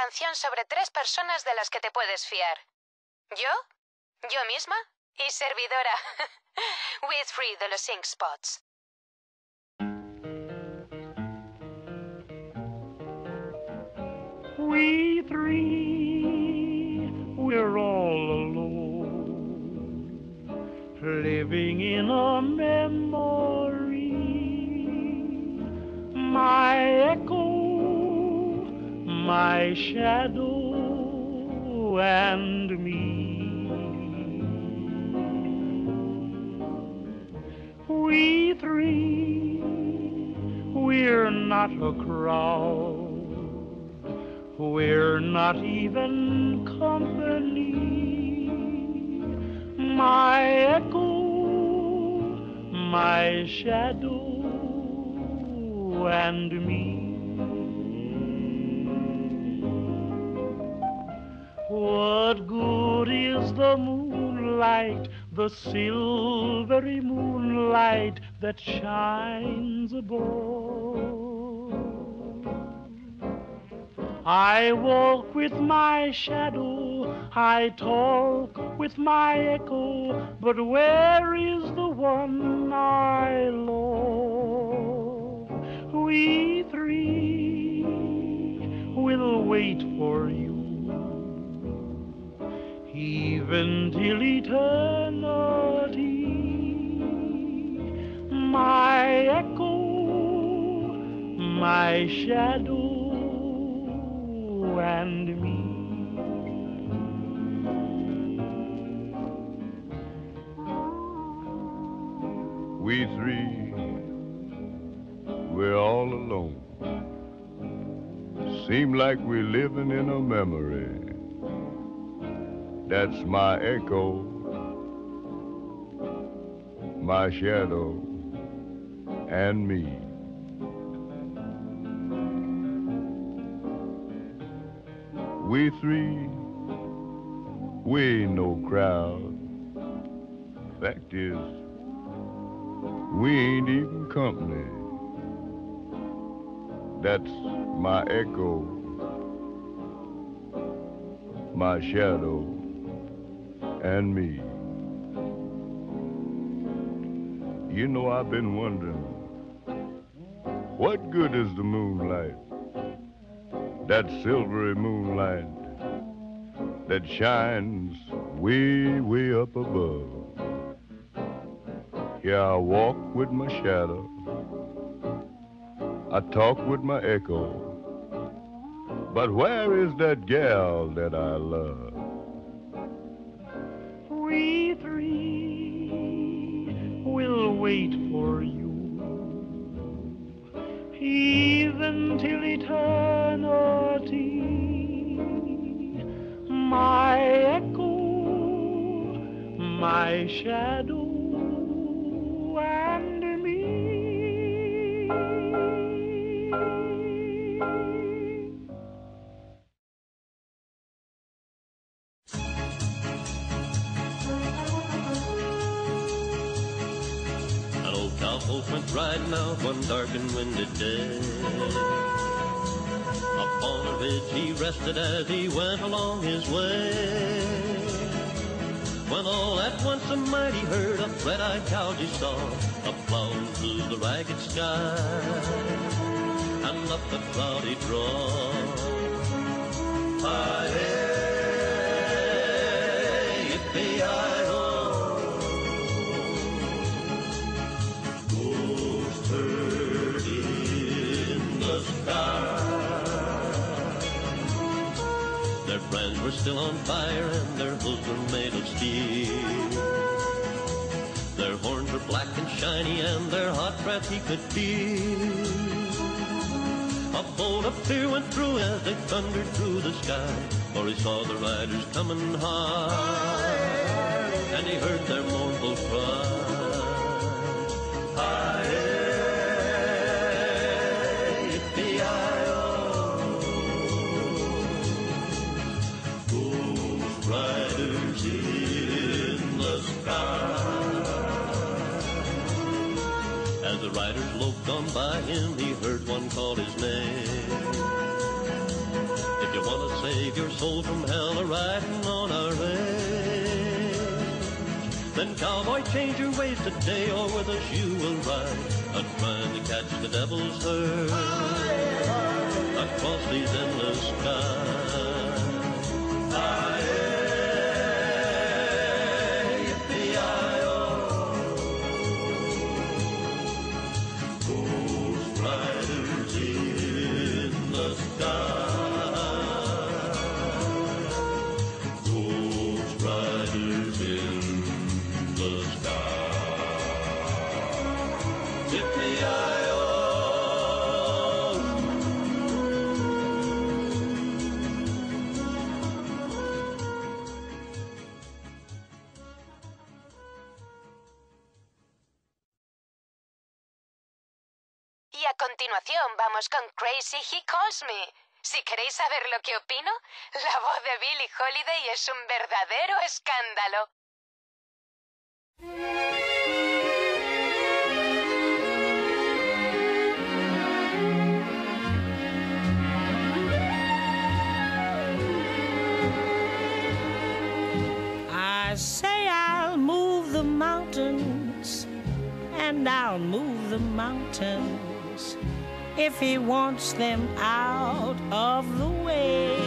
Canción sobre tres personas de las que te puedes fiar. ¿Yo? ¿Yo misma? Y servidora. With Free de los Ink Spots. We three, we're all alone, living in a memory. My my shadow, and me. We three, we're not a crowd. We're not even company. My echo, my shadow, and me. What good is the moonlight, the silvery moonlight that shines above? I walk with my shadow, I talk with my echo, but where is the one I love? We three will wait for you, even till eternity. My echo, my shadow, and me. We three, we're all alone. Seem like we're living in a memory. That's my echo, my shadow, and me. We three, we ain't no crowd. Fact is, we ain't even company. That's my echo, my shadow, and me. You know, I've been wondering, what good is the moonlight? That silvery moonlight that shines way, way up above. Here I walk with my shadow. I talk with my echo. But where is that gal that I love? Vamos con Crazy He Calls Me. Si queréis saber lo que opino, la voz de Billie Holiday es un verdadero escándalo. I say I'll move the mountains, and I'll move the mountains if he wants them out of the way.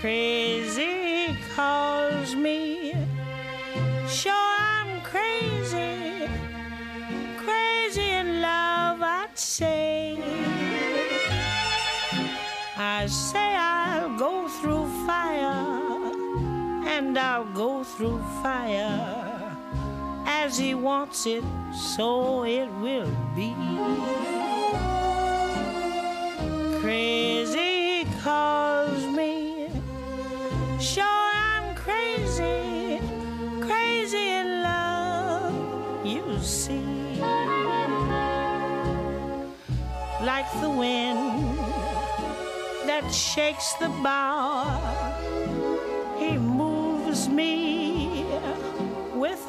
Crazy calls me, sure I'm crazy, crazy in love, I'd say. I say I'll go through fire, and I'll go through fire. As he wants it, so it will be. Crazy calls me, sure I'm crazy, crazy in love, you see. Like the wind that shakes the bough. He moves me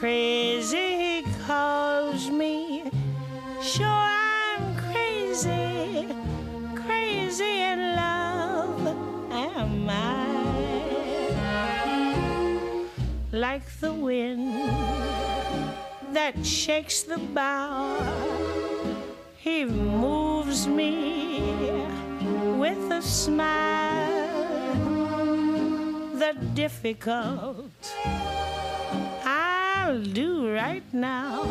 Crazy calls me, sure I'm crazy, crazy in love am I. Like the wind that shakes the bough, he moves me with a smile. The difficult I'll do right now.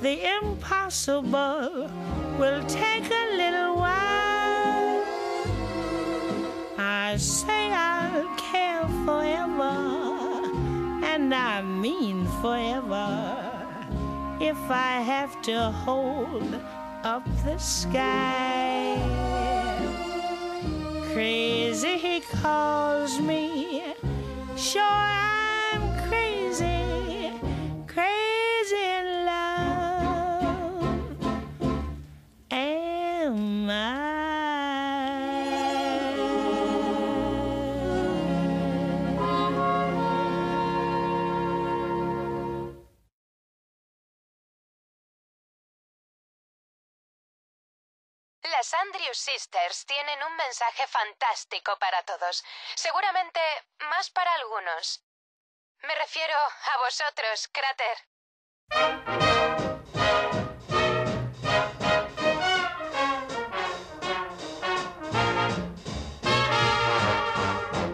The impossible will take a little while. I say I'll care forever, and I mean forever, if I have to hold up the sky. Crazy he calls me, sure I'm Sisters tienen un mensaje fantástico para todos. Seguramente más para algunos. Me refiero a vosotros, Crater.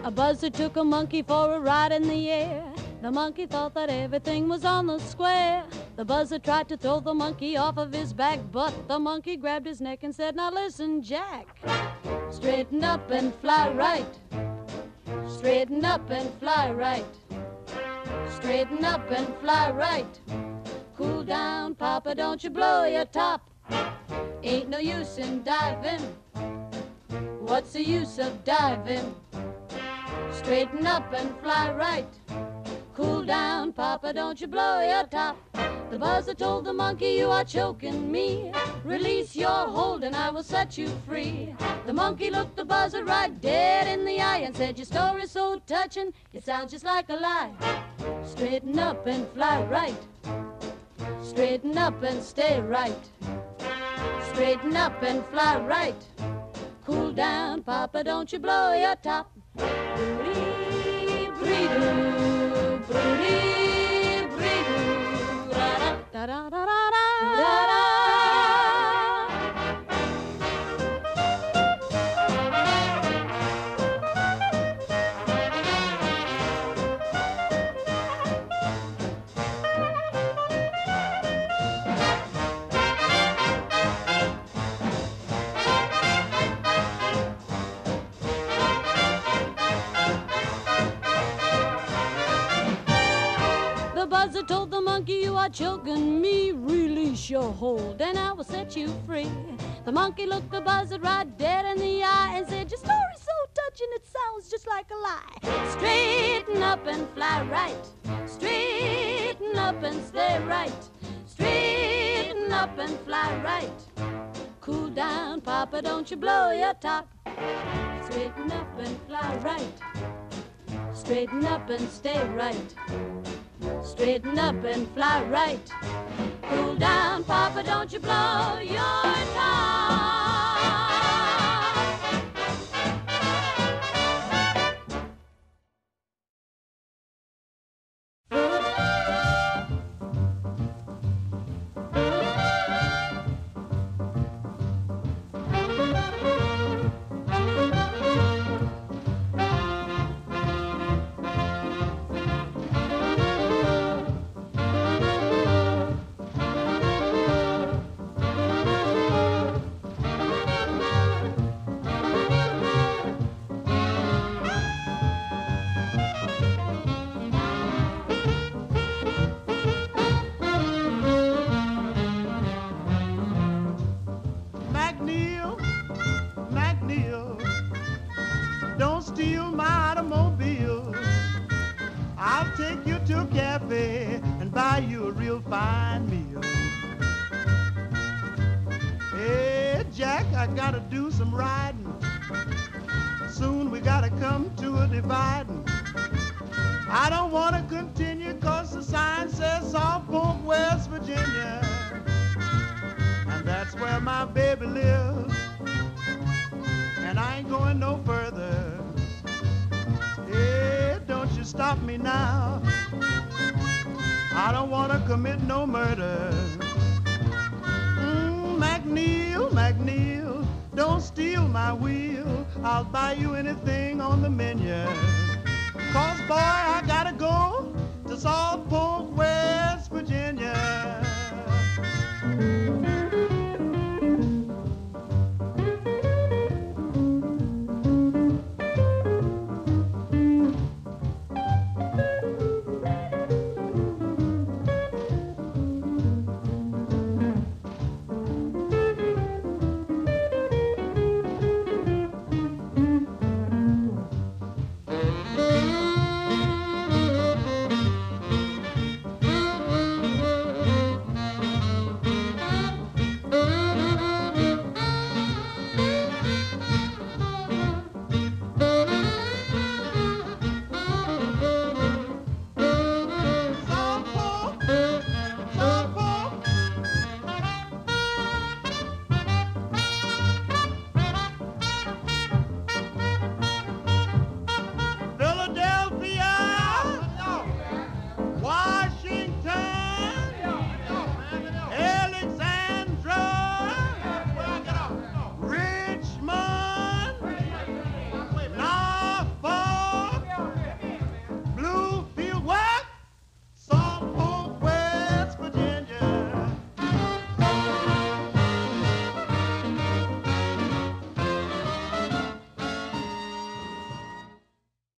A buzzard took a monkey for a ride in the air. The monkey thought that everything was on the square. The buzzard tried to throw the monkey off of his back, but the monkey grabbed his neck and said, Now listen, Jack. Straighten up and fly right. Straighten up and fly right. Straighten up and fly right. Cool down, Papa, don't you blow your top. Ain't no use in diving. What's the use of diving? Straighten up and fly right. Cool down, Papa, don't you blow your top. The buzzard told the monkey, You are choking me. Release your hold and I will set you free. The monkey looked the buzzard right dead in the eye and said, Your story's so touching, it sounds just like a lie. Straighten up and fly right. Straighten up and stay right. Straighten up and fly right. Cool down, Papa, don't you blow your top. Bree, da, da, da, da, monkey, You are choking me. Release your hold, and I will set you free. The monkey looked the buzzard right dead in the eye and said, Your story's so touching, it sounds just like a lie. Straighten up and fly right. Straighten up and stay right. Straighten up and fly right. Cool down, Papa, don't you blow your top. Straighten up and fly right. Straighten up and stay right. Straighten up and fly right. Cool down, Papa, don't you blow your